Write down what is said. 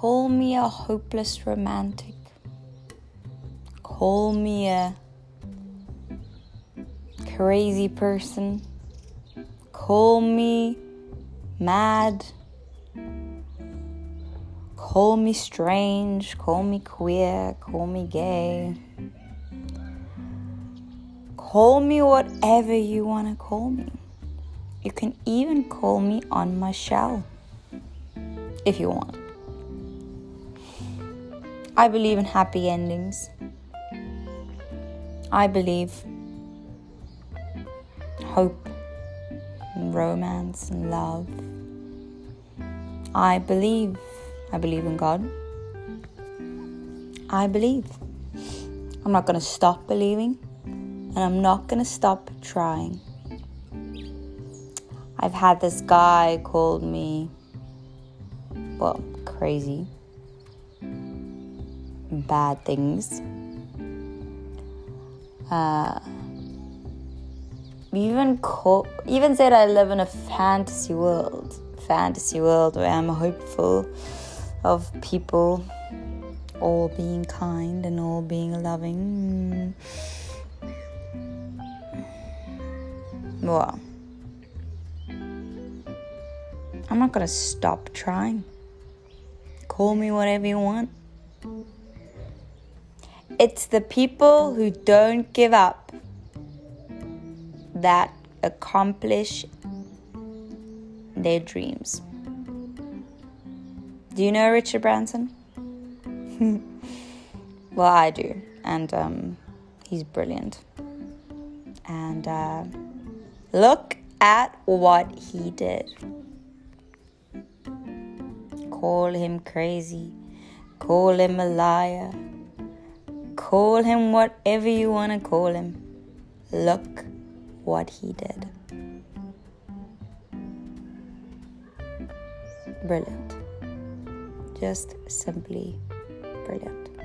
Call me a hopeless romantic. Call me a crazy person. Call me mad. Call me strange. Call me queer. Call me gay. Call me whatever you want to call me. You can even call me on my shell if you want. I believe in happy endings. I believe hope and romance and love. I believe. I believe in God. I believe. I'm not going to stop believing and I'm not going to stop trying. I've had this guy called me, well, crazy, bad things. Uh, even call, even said I live in a fantasy world, fantasy world where I'm hopeful of people all being kind and all being loving. Well, I'm not gonna stop trying. Call me whatever you want. It's the people who don't give up that accomplish their dreams. Do you know Richard Branson? well, I do, and um, he's brilliant. And uh, look at what he did. Call him crazy, call him a liar, call him whatever you want to call him. Look what he did. Brilliant. Just simply brilliant.